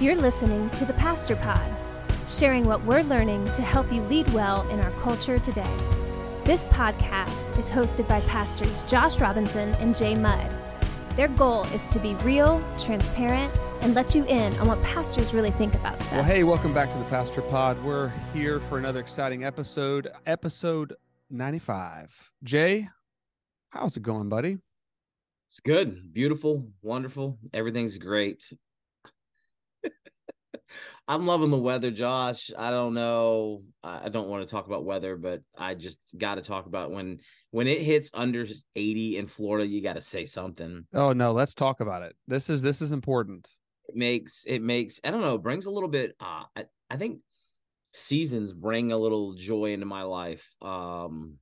You're listening to the Pastor Pod, sharing what we're learning to help you lead well in our culture today. This podcast is hosted by pastors Josh Robinson and Jay Mudd. Their goal is to be real, transparent, and let you in on what pastors really think about stuff. Well, hey, welcome back to the Pastor Pod. We're here for another exciting episode, episode 95. Jay, how's it going, buddy? It's good, beautiful, wonderful. Everything's great. I'm loving the weather, Josh. I don't know. I don't want to talk about weather, but I just got to talk about when when it hits under 80 in Florida, you got to say something. Oh no, let's talk about it. This is this is important. It makes it makes I don't know, brings a little bit uh I, I think seasons bring a little joy into my life. Um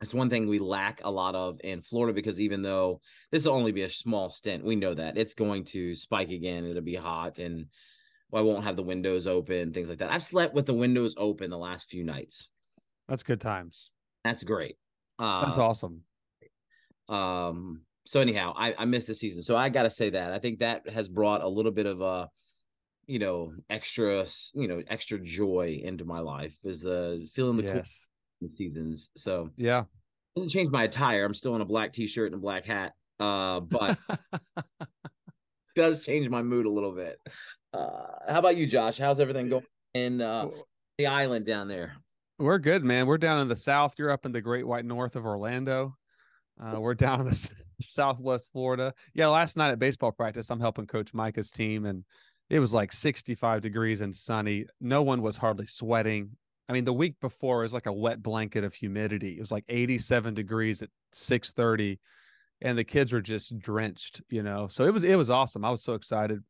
it's one thing we lack a lot of in Florida because even though this will only be a small stint, we know that it's going to spike again. It'll be hot and I won't have the windows open, things like that. I've slept with the windows open the last few nights. That's good times. That's great. Uh, That's awesome. Um. So anyhow, I I missed the season, so I got to say that I think that has brought a little bit of a, you know, extra, you know, extra joy into my life is the feeling the yes. cool seasons. So yeah, doesn't change my attire. I'm still in a black t-shirt and a black hat. Uh, but does change my mood a little bit. Uh, how about you, Josh? How's everything going in uh, the island down there? We're good, man. We're down in the south. You're up in the Great White North of Orlando. Uh, we're down in the Southwest Florida. Yeah, last night at baseball practice, I'm helping Coach Micah's team, and it was like 65 degrees and sunny. No one was hardly sweating. I mean, the week before was like a wet blanket of humidity. It was like 87 degrees at 6:30, and the kids were just drenched. You know, so it was it was awesome. I was so excited.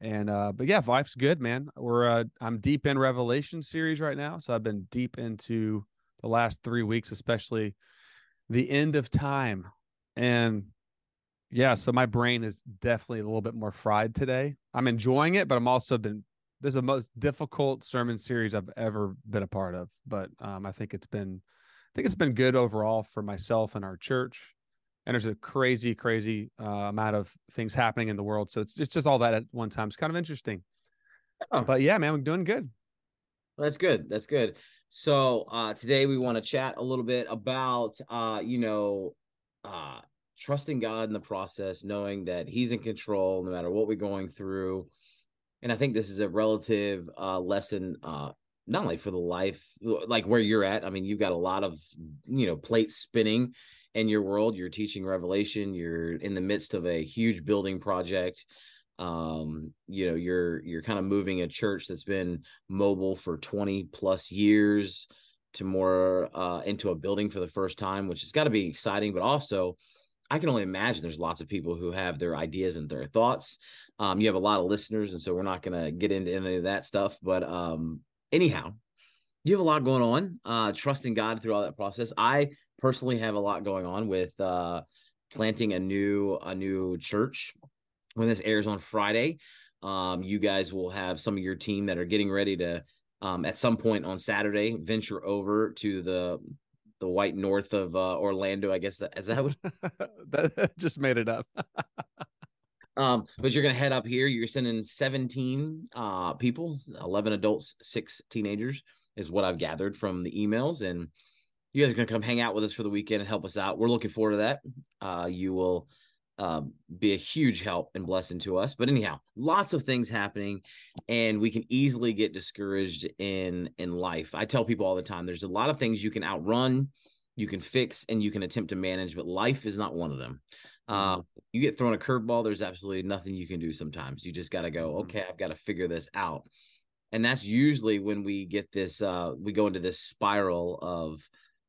And uh, but yeah, life's good, man. We're uh, I'm deep in Revelation series right now, so I've been deep into the last three weeks, especially the end of time, and yeah, so my brain is definitely a little bit more fried today. I'm enjoying it, but I'm also been this is the most difficult sermon series I've ever been a part of. But um, I think it's been I think it's been good overall for myself and our church and there's a crazy, crazy uh, amount of things happening in the world. So it's, it's just all that at one time. It's kind of interesting. Oh. But yeah, man, we're doing good. That's good. That's good. So uh, today we want to chat a little bit about, uh, you know, uh, trusting God in the process, knowing that He's in control no matter what we're going through. And I think this is a relative uh, lesson, uh, not only for the life, like where you're at. I mean, you've got a lot of, you know, plates spinning in your world. You're teaching revelation. You're in the midst of a huge building project. Um you know you're you're kind of moving a church that's been mobile for 20 plus years to more uh into a building for the first time which has got to be exciting but also I can only imagine there's lots of people who have their ideas and their thoughts. Um, you have a lot of listeners, and so we're not going to get into any of that stuff. But um, anyhow, you have a lot going on. Uh, trusting God through all that process. I personally have a lot going on with uh, planting a new a new church. When this airs on Friday, um, you guys will have some of your team that are getting ready to um, at some point on Saturday venture over to the the white north of uh, Orlando. I guess that is that what that just made it up. um, but you're gonna head up here. You're sending 17 uh, people, 11 adults, six teenagers, is what I've gathered from the emails and you guys are going to come hang out with us for the weekend and help us out. We're looking forward to that. Uh, you will uh, be a huge help and blessing to us. But anyhow, lots of things happening, and we can easily get discouraged in in life. I tell people all the time, there's a lot of things you can outrun, you can fix, and you can attempt to manage, but life is not one of them. Uh, mm-hmm. you get thrown a curveball, there's absolutely nothing you can do. Sometimes you just got to go, mm-hmm. okay, I've got to figure this out, and that's usually when we get this. Uh, we go into this spiral of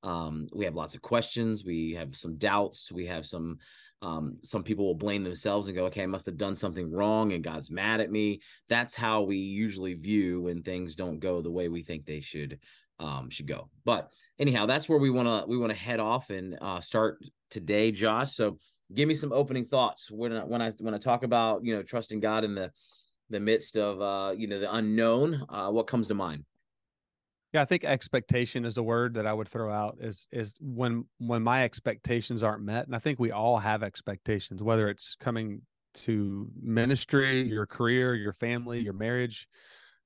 um, we have lots of questions. We have some doubts. We have some um, some people will blame themselves and go, okay, I must have done something wrong and God's mad at me. That's how we usually view when things don't go the way we think they should um, should go. But anyhow, that's where we want to we want to head off and uh, start today, Josh. So give me some opening thoughts when I, when I when I talk about you know trusting God in the the midst of uh, you know the unknown. Uh, what comes to mind? Yeah, I think expectation is a word that I would throw out is is when when my expectations aren't met. And I think we all have expectations, whether it's coming to ministry, your career, your family, your marriage.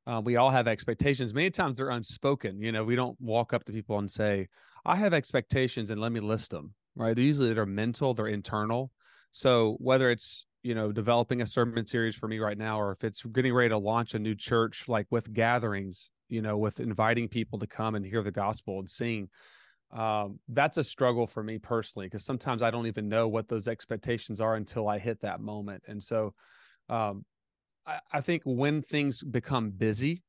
Uh, we all have expectations. Many times they're unspoken. You know, we don't walk up to people and say, "I have expectations," and let me list them. Right? They're usually they're mental, they're internal. So whether it's you know developing a sermon series for me right now, or if it's getting ready to launch a new church, like with gatherings, you know, with inviting people to come and hear the gospel and sing, um, that's a struggle for me personally because sometimes I don't even know what those expectations are until I hit that moment. And so, um, I, I, think when things become busy,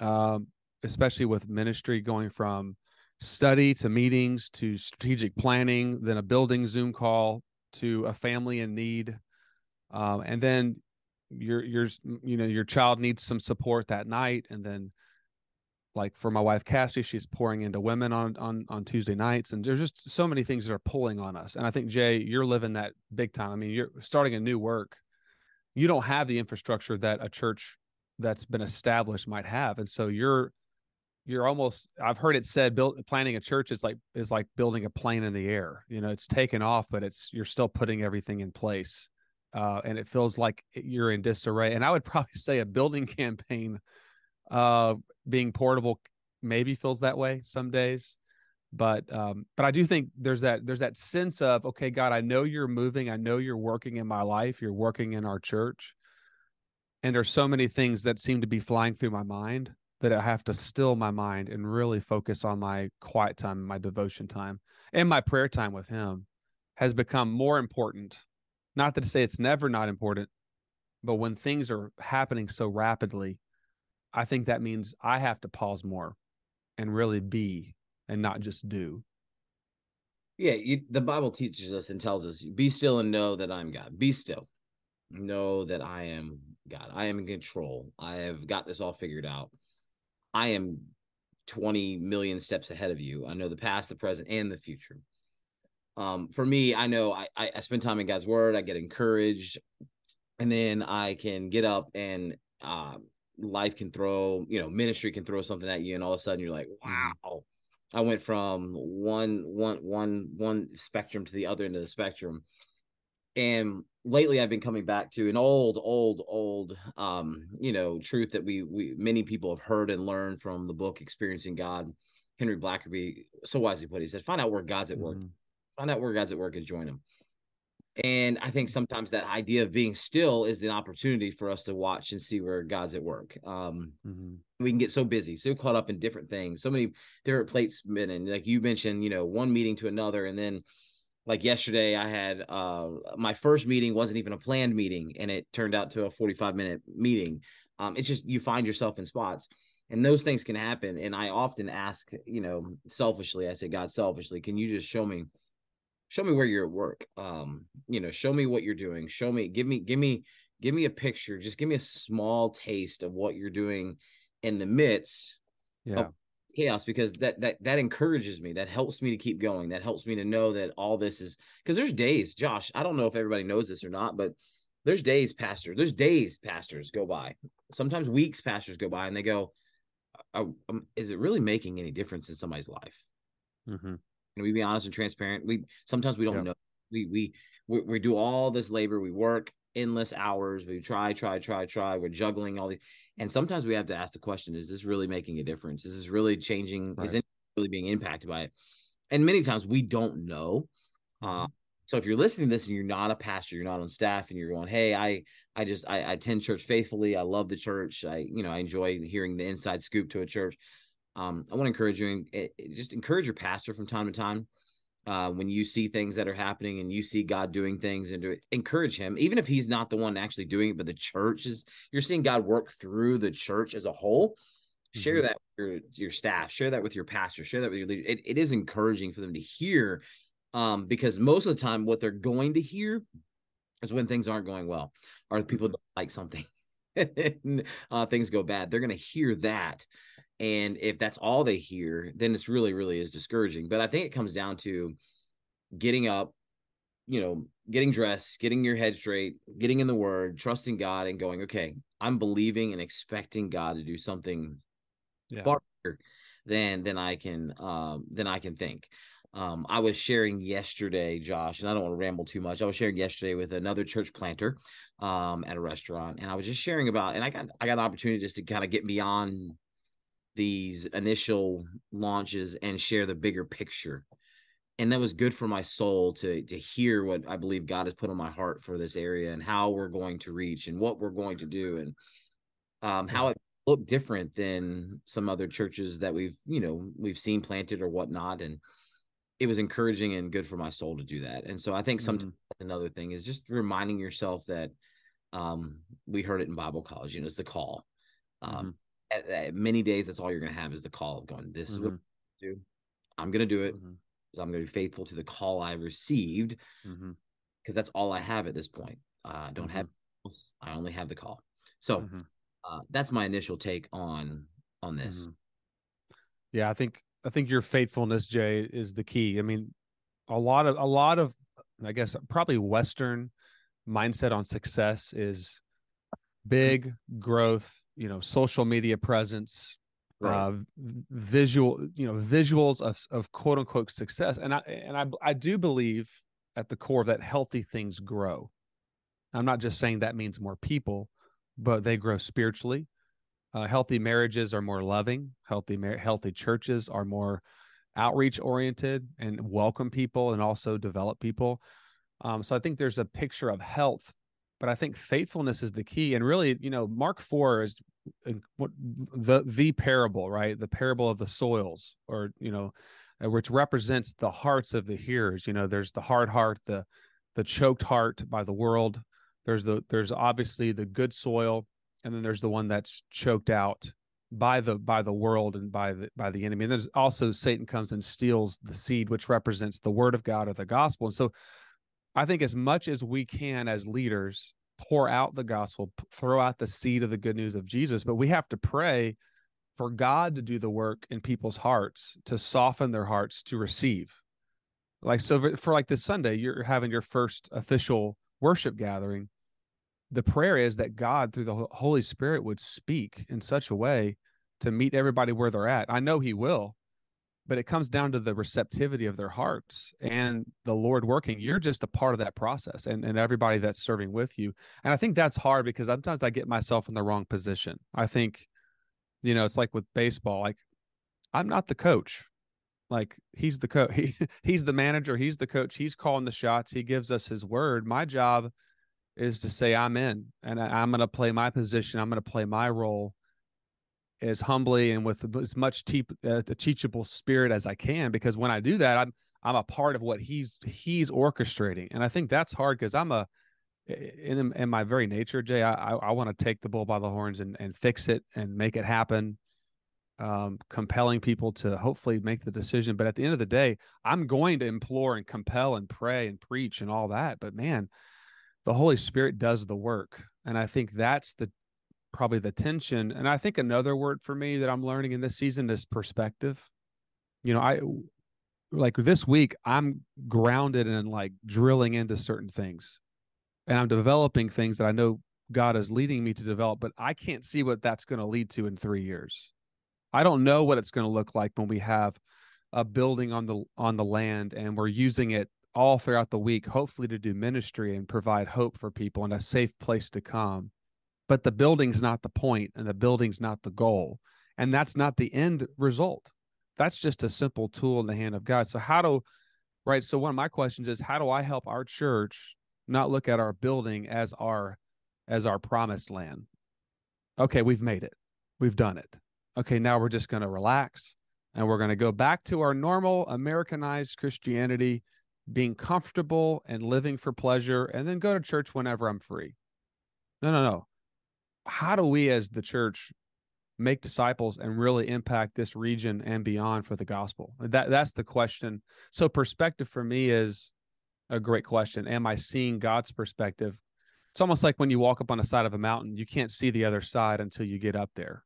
um, especially with ministry going from study to meetings to strategic planning, then a building Zoom call to a family in need, um, and then your your you know your child needs some support that night, and then like for my wife Cassie, she's pouring into women on on on Tuesday nights, and there's just so many things that are pulling on us. And I think Jay, you're living that big time. I mean, you're starting a new work. You don't have the infrastructure that a church that's been established might have, and so you're you're almost. I've heard it said, build planning a church is like is like building a plane in the air. You know, it's taken off, but it's you're still putting everything in place, uh, and it feels like you're in disarray. And I would probably say a building campaign uh, being portable maybe feels that way some days but um but i do think there's that there's that sense of okay god i know you're moving i know you're working in my life you're working in our church and there's so many things that seem to be flying through my mind that i have to still my mind and really focus on my quiet time my devotion time and my prayer time with him has become more important not to say it's never not important but when things are happening so rapidly I think that means I have to pause more and really be and not just do. Yeah, you, the Bible teaches us and tells us, "Be still and know that I'm God." Be still, know that I am God. I am in control. I have got this all figured out. I am 20 million steps ahead of you. I know the past, the present, and the future. Um, for me, I know I, I, spend time in God's word. I get encouraged, and then I can get up and um, life can throw, you know, ministry can throw something at you, and all of a sudden you're like, mm-hmm. wow. I went from one one one one spectrum to the other end of the spectrum. And lately I've been coming back to an old, old, old um, you know, truth that we we many people have heard and learned from the book Experiencing God. Henry Blackaby so wisely put, he said, find out where God's at work. Mm-hmm. Find out where God's at work and join him. And I think sometimes that idea of being still is an opportunity for us to watch and see where God's at work. Um, mm-hmm. We can get so busy, so caught up in different things, so many different plates spinning. Like you mentioned, you know, one meeting to another, and then like yesterday, I had uh, my first meeting wasn't even a planned meeting, and it turned out to a forty-five minute meeting. Um, it's just you find yourself in spots, and those things can happen. And I often ask, you know, selfishly, I say, God, selfishly, can you just show me? Show me where you're at work um you know show me what you're doing show me give me give me give me a picture just give me a small taste of what you're doing in the midst yeah. of chaos because that that that encourages me that helps me to keep going that helps me to know that all this is because there's days josh i don't know if everybody knows this or not but there's days pastor there's days pastors go by sometimes weeks pastors go by and they go um, is it really making any difference in somebody's life mm-hmm and we be honest and transparent. We sometimes we don't yeah. know. We, we we we do all this labor. We work endless hours. We try, try, try, try. We're juggling all these, and sometimes we have to ask the question: Is this really making a difference? Is this really changing? Right. Is it really being impacted by it? And many times we don't know. Uh, so if you're listening to this and you're not a pastor, you're not on staff, and you're going, "Hey, I I just I, I attend church faithfully. I love the church. I you know I enjoy hearing the inside scoop to a church." Um, I want to encourage you and just encourage your pastor from time to time. Uh, when you see things that are happening and you see God doing things and do it, encourage him, even if he's not the one actually doing it, but the church is, you're seeing God work through the church as a whole. Mm-hmm. Share that with your, your staff, share that with your pastor, share that with your leader. It, it is encouraging for them to hear um, because most of the time, what they're going to hear is when things aren't going well or people don't like something. uh, things go bad. They're going to hear that and if that's all they hear, then it's really, really is discouraging. But I think it comes down to getting up, you know, getting dressed, getting your head straight, getting in the word, trusting God, and going, okay, I'm believing and expecting God to do something yeah. than than I can um than I can think. Um, I was sharing yesterday, Josh, and I don't want to ramble too much. I was sharing yesterday with another church planter um, at a restaurant, and I was just sharing about, and I got I got an opportunity just to kind of get beyond these initial launches and share the bigger picture. And that was good for my soul to to hear what I believe God has put on my heart for this area and how we're going to reach and what we're going to do and um, how it looked different than some other churches that we've you know we've seen planted or whatnot and it was encouraging and good for my soul to do that. And so I think sometimes mm-hmm. another thing is just reminding yourself that um, we heard it in Bible college, you know, it's the call. Um, mm-hmm. At, at, many days, that's all you're going to have is the call of going, this mm-hmm. is what mm-hmm. I do. I'm going to do it. Mm-hmm. I'm going to be faithful to the call I received because mm-hmm. that's all I have at this point. Uh, I don't have, I only have the call. So uh, that's my initial take on, on this. Yeah. I think I think your faithfulness, Jay, is the key. I mean, a lot of a lot of I guess probably Western mindset on success is big growth, you know, social media presence, right. uh, visual, you know, visuals of of quote unquote success. And I and I I do believe at the core that healthy things grow. I'm not just saying that means more people, but they grow spiritually, uh, healthy marriages are more loving. Healthy mar- healthy churches are more outreach oriented and welcome people and also develop people. Um, so I think there's a picture of health, but I think faithfulness is the key. And really, you know, Mark four is what the the parable, right? The parable of the soils, or you know, uh, which represents the hearts of the hearers. You know, there's the hard heart, the the choked heart by the world. There's the there's obviously the good soil and then there's the one that's choked out by the by the world and by the by the enemy and there's also satan comes and steals the seed which represents the word of god or the gospel and so i think as much as we can as leaders pour out the gospel throw out the seed of the good news of jesus but we have to pray for god to do the work in people's hearts to soften their hearts to receive. Like so for, like this sunday you're having your first official worship gathering. The prayer is that God, through the Holy Spirit, would speak in such a way to meet everybody where they're at. I know He will, but it comes down to the receptivity of their hearts and the Lord working. You're just a part of that process and, and everybody that's serving with you. And I think that's hard because sometimes I get myself in the wrong position. I think, you know, it's like with baseball, like I'm not the coach. Like he's the coach, he, he's the manager, he's the coach, he's calling the shots, he gives us his word. My job is to say I'm in and I, am going to play my position. I'm going to play my role as humbly and with as much te- uh, teachable spirit as I can. Because when I do that, I'm I'm a part of what he's he's orchestrating, and I think that's hard because I'm a in in my very nature, Jay. I I, I want to take the bull by the horns and and fix it and make it happen. Um, compelling people to hopefully make the decision, but at the end of the day, I'm going to implore and compel and pray and preach and all that. But man, the Holy Spirit does the work. And I think that's the probably the tension. And I think another word for me that I'm learning in this season is perspective. You know, I like this week, I'm grounded and like drilling into certain things and I'm developing things that I know God is leading me to develop, but I can't see what that's going to lead to in three years. I don't know what it's going to look like when we have a building on the on the land and we're using it all throughout the week, hopefully to do ministry and provide hope for people and a safe place to come. But the building's not the point and the building's not the goal. And that's not the end result. That's just a simple tool in the hand of God. So, how do, right? So, one of my questions is how do I help our church not look at our building as our, as our promised land? Okay, we've made it, we've done it. Okay, now we're just going to relax and we're going to go back to our normal Americanized Christianity being comfortable and living for pleasure and then go to church whenever I'm free. No, no, no. How do we as the church make disciples and really impact this region and beyond for the gospel? That that's the question. So perspective for me is a great question. Am I seeing God's perspective? It's almost like when you walk up on the side of a mountain, you can't see the other side until you get up there.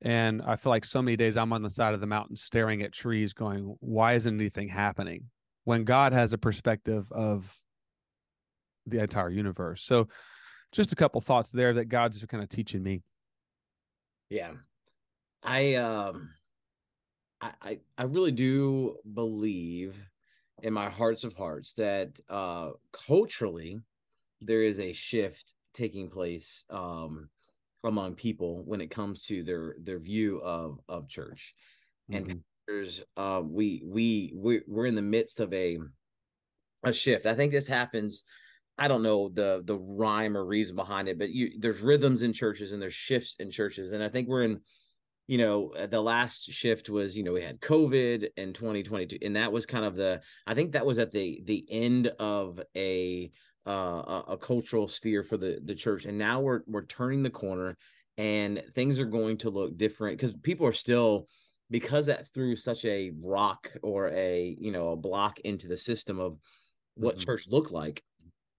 And I feel like so many days I'm on the side of the mountain staring at trees going, why isn't anything happening? when God has a perspective of the entire universe. So, just a couple thoughts there that God's kind of teaching me. Yeah. I um I, I, really do believe in my hearts of hearts that uh, culturally there is a shift taking place um, among people when it comes to their their view of of church mm-hmm. and there's uh, we we we we're in the midst of a a shift i think this happens i don't know the the rhyme or reason behind it but you there's rhythms in churches and there's shifts in churches and i think we're in you know, uh, the last shift was, you know, we had COVID in 2022, and that was kind of the, I think that was at the the end of a uh, a, cultural sphere for the the church, and now we're we're turning the corner, and things are going to look different because people are still because that threw such a rock or a you know a block into the system of what mm-hmm. church looked like.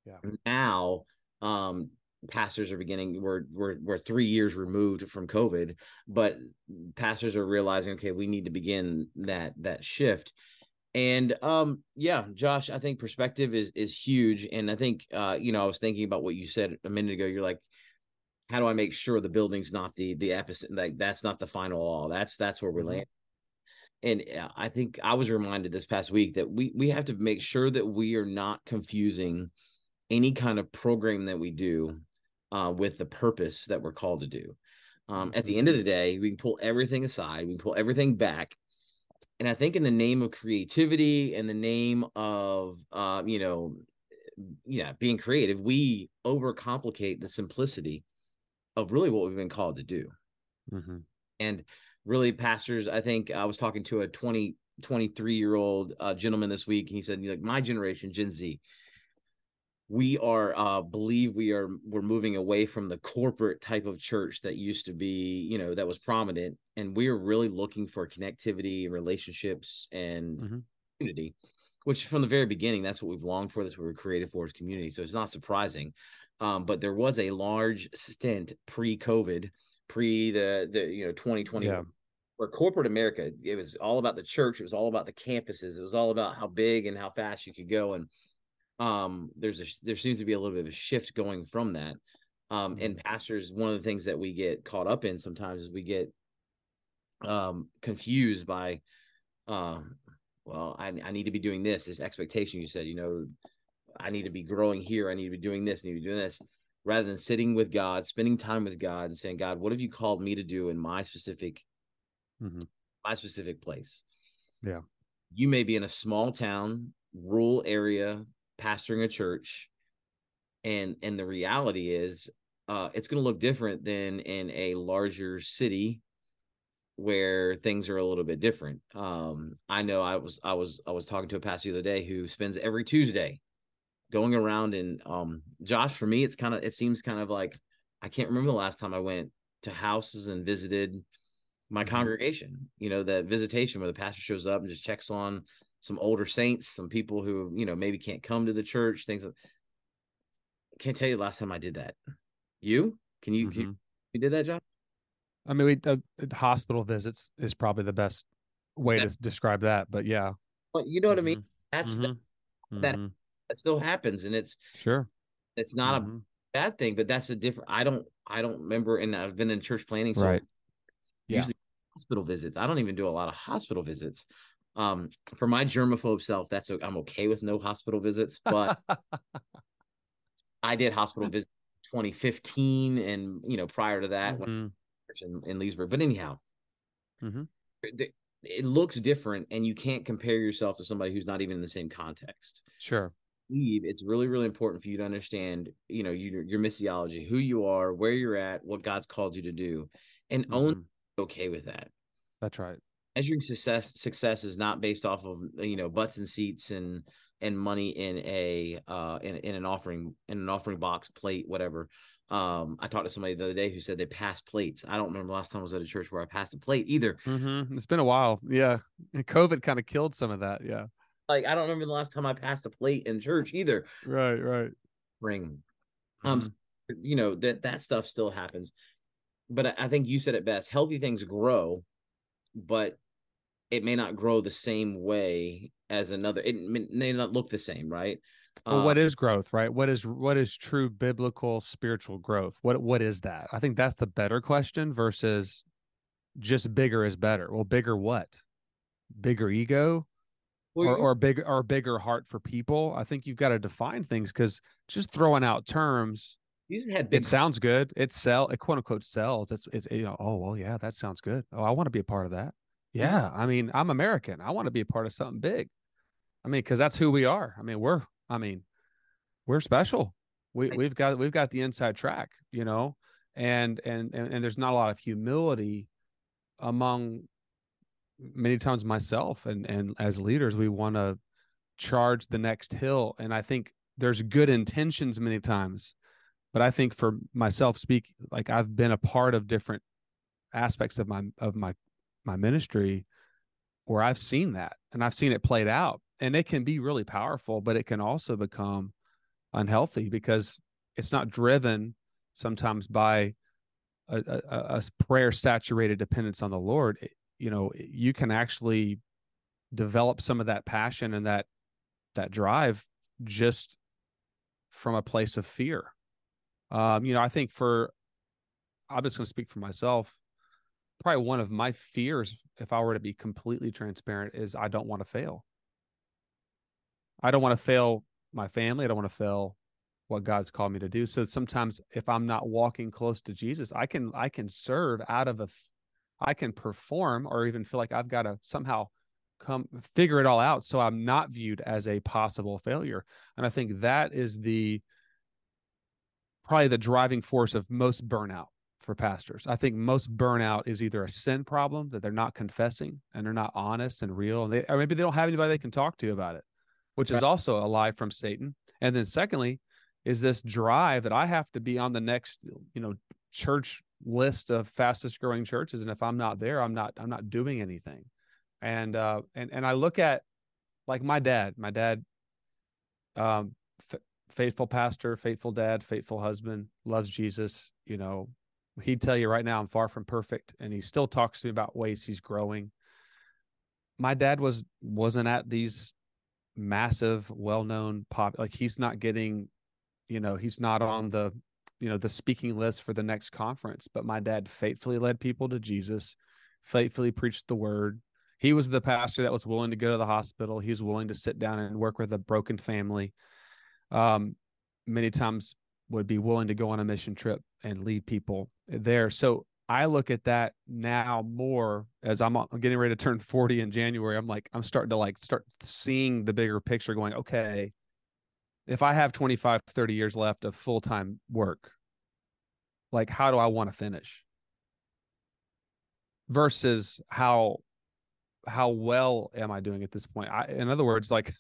Yeah. Now, um, pastors are beginning we're we're we're three years removed from covid but pastors are realizing okay we need to begin that that shift. And um yeah josh i think perspective is is huge. And i think uh you know i was thinking about what you said a minute ago. You're like how do i make sure the building's not the the episode like that's not the final all that's that's where we're mm-hmm. landing and uh, i think i was reminded this past week that we we have to make sure that we are not confusing any kind of program that we do uh, with the purpose that we're called to do. Um, at the end of the day, we can pull everything aside, we can pull everything back. And I think in the name of creativity, and the name of uh, you know, yeah, being creative, we overcomplicate the simplicity of really what we've been called to do. Mm-hmm. And really, pastors, I think I was talking to a 20, 23 year old uh, gentleman this week, and he said, like, my generation, Gen Z, we are uh believe we are we're moving away from the corporate type of church that used to be you know that was prominent and we're really looking for connectivity relationships and mm-hmm. community which from the very beginning that's what we've longed for that's what we are created for is community so it's not surprising um but there was a large stint pre-covid pre the the you know 2020 yeah. where corporate america it was all about the church it was all about the campuses it was all about how big and how fast you could go and um there's a there seems to be a little bit of a shift going from that um and mm-hmm. pastors one of the things that we get caught up in sometimes is we get um confused by um well I, I need to be doing this this expectation you said you know i need to be growing here i need to be doing this I need to be doing this rather than sitting with god spending time with god and saying god what have you called me to do in my specific mm-hmm. my specific place yeah you may be in a small town rural area pastoring a church and and the reality is uh it's going to look different than in a larger city where things are a little bit different um i know i was i was i was talking to a pastor the other day who spends every tuesday going around and um josh for me it's kind of it seems kind of like i can't remember the last time i went to houses and visited my mm-hmm. congregation you know that visitation where the pastor shows up and just checks on some older saints, some people who you know maybe can't come to the church. Things. Like, can't tell you the last time I did that. You can you, mm-hmm. can you, you did that, John? I mean, we, uh, hospital visits is probably the best way to describe that. But yeah, well, you know what mm-hmm. I mean. That's mm-hmm. that, mm-hmm. that still happens, and it's sure it's not a mm-hmm. bad thing, but that's a different. I don't I don't remember, and I've been in church planning, so right. usually yeah. hospital visits. I don't even do a lot of hospital visits. Um, for my germaphobe self, that's I'm okay with no hospital visits, but I did hospital visit 2015, and you know prior to that, mm-hmm. in, in Leesburg. But anyhow, mm-hmm. it, it looks different, and you can't compare yourself to somebody who's not even in the same context. Sure. It's really, really important for you to understand, you know, your, your missiology, who you are, where you're at, what God's called you to do, and mm-hmm. own okay with that. That's right measuring success success is not based off of you know butts and seats and and money in a uh in, in an offering in an offering box plate whatever. Um i talked to somebody the other day who said they passed plates. I don't remember the last time i was at a church where i passed a plate either. Mm-hmm. it's been a while. Yeah. And covid kind of killed some of that. Yeah. Like i don't remember the last time i passed a plate in church either. Right right. Ring. Um mm-hmm. you know that that stuff still happens. But I think you said it best. Healthy things grow but it may not grow the same way as another it may not look the same right well, what um, is growth right what is what is true biblical spiritual growth what what is that i think that's the better question versus just bigger is better well bigger what bigger ego or or big or bigger heart for people. I think you've got to define things because just throwing out terms, you just had big it sounds good. It sell it quote unquote sells. It's it's you know, oh well yeah, that sounds good. Oh, I want to be a part of that. Yeah. I mean, I'm American. I want to be a part of something big. I mean, because that's who we are. I mean, we're I mean, we're special. We we've got we've got the inside track, you know, and and and, and there's not a lot of humility among many times myself and and as leaders we want to charge the next hill and i think there's good intentions many times but i think for myself speak like i've been a part of different aspects of my of my my ministry where i've seen that and i've seen it played out. And it can be really powerful but it can also become unhealthy because it's not driven sometimes by a, a, a- prayer saturated dependence on the lord. You know you can actually develop some of that passion and that that drive just from a place of fear. Um you know i think for i'm just going to speak for myself probably one of my fears if i were to be completely transparent is i don't want to fail. I don't want to fail my family i don't want to fail what god's called me to do. So sometimes if i'm not walking close to jesus i can i can serve out of a I can perform or even feel like i've got to somehow come figure it all out so i'm not viewed as a possible failure. And i think that is the probably the driving force of most burnout for pastors. I think most burnout is either a sin problem that they're not confessing and they're not honest and real and they, or maybe they don't have anybody they can talk to about it which is also a lie from satan. And then secondly is this drive that i have to be on the next you know church list of fastest growing churches and if i'm not there i'm not i'm not doing anything. And uh and and i look at like my dad my dad um f- faithful pastor faithful dad faithful husband loves jesus you know he'd tell you right now i'm far from perfect and he still talks to me about ways he's growing. My dad was wasn't at these massive well-known pop like he's not getting you know he's not on the you know the speaking list for the next conference but my dad faithfully led people to jesus faithfully preached the word. He was the pastor that was willing to go to the hospital. He was willing to sit down and work with a broken family um many times would be willing to go on a mission trip and lead people there so i look at that now more as i'm, I'm getting ready to turn 40 in january i'm like i'm starting to like start seeing the bigger picture going okay if I have 25, 30 years left of full time work, like how do I want to finish? Versus how how well am I doing at this point? I, in other words, like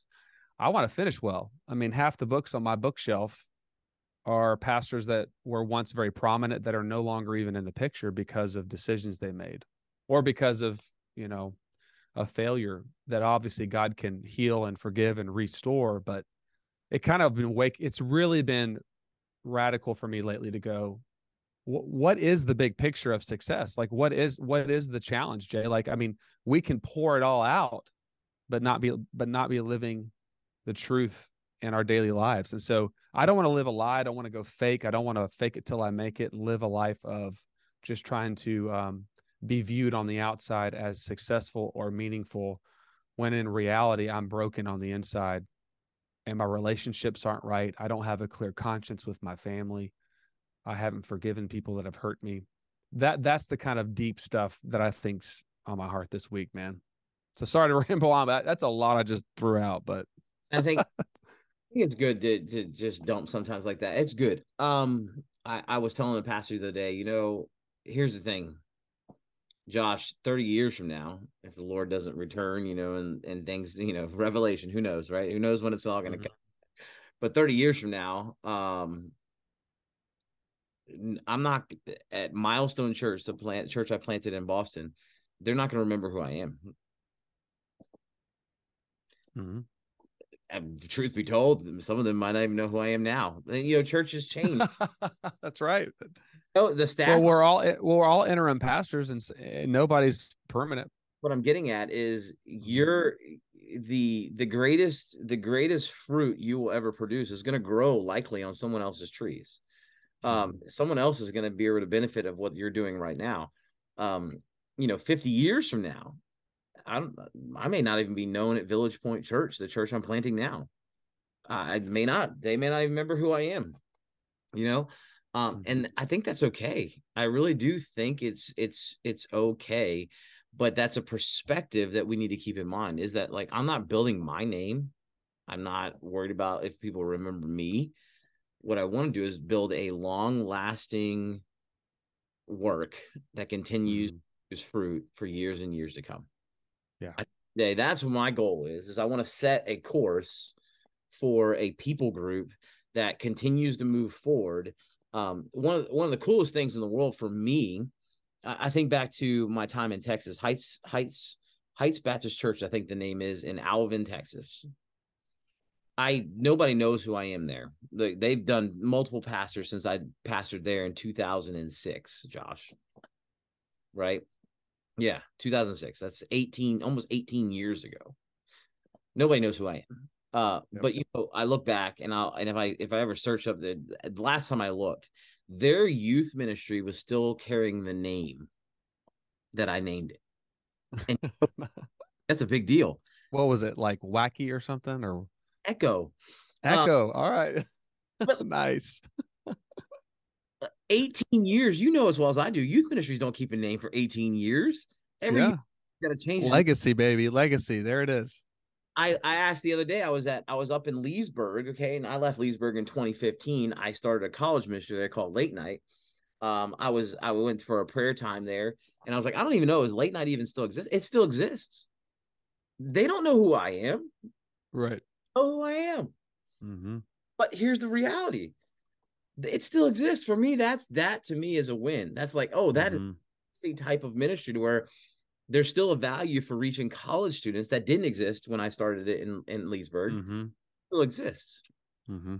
I want to finish well. I mean, half the books on my bookshelf are pastors that were once very prominent that are no longer even in the picture because of decisions they made or because of, you know, a failure that obviously God can heal and forgive and restore, but it kind of been wake it's really been radical for me lately to go what is the big picture of success? Like what is what is the challenge jay? Like i mean we can pour it all out but not be but not be living the truth in our daily lives and so i don't want to live a lie i don't want to go fake i don't want to fake it till i make it live a life of just trying to um, be viewed on the outside as successful or meaningful when in reality i'm broken on the inside and my relationships aren't right. I don't have a clear conscience with my family. I haven't forgiven people that have hurt me. That that's the kind of deep stuff that I think's on my heart this week, man. So sorry to ramble on, but that's a lot I just threw out. But I think think it's good to to just dump sometimes like that. It's good. Um, I I was telling the pastor the other day, you know, here's the thing, Josh. Thirty years from now, if the Lord doesn't return, you know, and and things, you know, Revelation, who knows, right? Who knows when it's all going to Mhm. come? But thirty years from now, um, I'm not at Milestone Church, the plant church I planted in Boston. They're not going to remember who I am. Mhm. Truth be told, some of them might not even know who I am now. And, You know, churches change. that's right. oh, the staff. Well, we're all well, we're all interim pastors, and, and nobody's permanent. what I'm getting at is you're the the greatest the greatest fruit you will ever produce is going to grow likely on someone else's trees. Um, someone else is going to be able to benefit of what you're doing right now. Um, you know, 50 years from now, I don't I may not even be known at Village Point Church, the church I'm planting now. I may not. They may not even remember who I am. You know, um, mm-hmm. and I think that's okay. I really do think it's it's it's okay, but that's a perspective that we need to keep in mind. Is that like I'm not building my name. I'm not worried about if people remember me. What I want to do is build a long lasting work that continues mm-hmm. fruit for years and years to come. Yeah. That's what my goal is, is I want to set a course for a people group that continues to move forward. Um, one of one of the coolest things in the world for me, I, I think back to my time in Texas, Heights Heights Heights Baptist Church, I think the name is in Alvin, Texas. I nobody knows who I am there. they've done multiple pastors since I pastored there in 2006, Josh. Right? Yeah, 2006. That's 18 almost 18 years ago. Nobody knows who I am. Uh, yep. but you know, I look back and I'll and if I if I ever search up the, the last time I looked, their youth ministry was still carrying the name that I named it. And that's a big deal. What was it like wacky or something or Echo? Echo. Um, All right. But, nice. 18 years, you know as well as I do, youth ministries don't keep a name for 18 years. Every yeah. got to change legacy, baby. Legacy. There it is. I, I asked the other day, I was at I was up in Leesburg, okay, and I left Leesburg in 2015. I started a college ministry there called Late Night. Um, I was I went for a prayer time there, and I was like, I don't even know is Late Night even still exists? It still exists. They don't know who I am, right? Oh, who I am. Mm-hmm. But here's the reality: it still exists for me. That's that to me is a win. That's like, oh, that mm-hmm. is a type of ministry to where there's still a value for reaching college students that didn't exist when I started it in, in Leesburg. Mm-hmm. Still exists. Mm-hmm.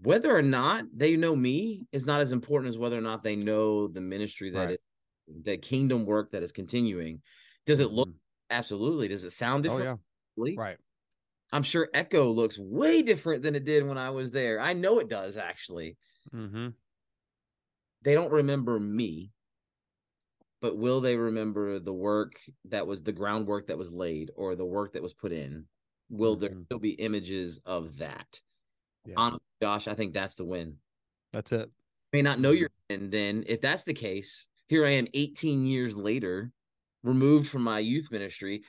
Whether or not they know me is not as important as whether or not they know the ministry that right. is the kingdom work that is continuing. Does it look mm-hmm. absolutely? Does it sound oh, different? Oh, yeah. Right. I'm sure Echo looks way different than it did when I was there. I know it does actually. Mm-hmm. They don't remember me but will they remember the work that was the groundwork that was laid or the work that was put in? Will mm-hmm. there still be images of that? Yeah. Honestly, Josh, I think that's the win. That's it. may not know your and then if that's the case, here I am 18 years later, removed from my youth ministry.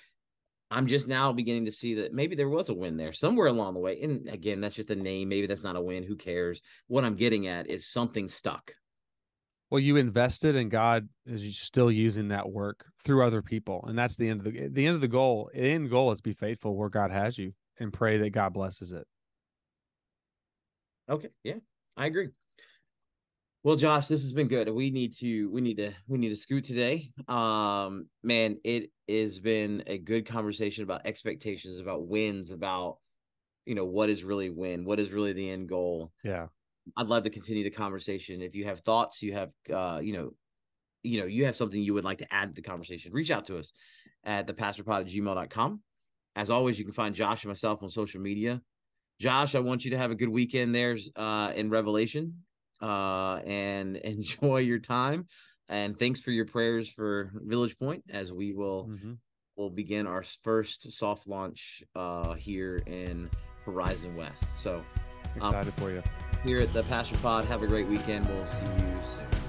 I'm just now beginning to see that maybe there was a win there somewhere along the way. And again, that's just a name. Maybe that's not a win. Who cares? What I'm getting at is something stuck. Well, you invested and God is still using that work through other people. And that's the end of the the end of the goal. The end goal is be faithful where God has you and pray that God blesses it. Okay. Yeah, I agree. Well, Josh, this has been good. We need to we need to we need to scoot today. Um, man, it has been a good conversation about expectations, about wins, about you know what is really win, what is really the end goal. Yeah. I'd love to continue the conversation. If you have thoughts, you have, uh, you know, you know, you have something you would like to add to the conversation, reach out to us at thepastorpod at gmail.com. As always, you can find Josh and myself on social media. Josh, I want you to have a good weekend there uh, in Revelation uh, and enjoy your time. And thanks for your prayers for Village Point as we will mm-hmm. will begin our first soft launch uh, here in Horizon West. So excited um, for you here at the Pastor Pod. Have a great weekend. We'll see you soon.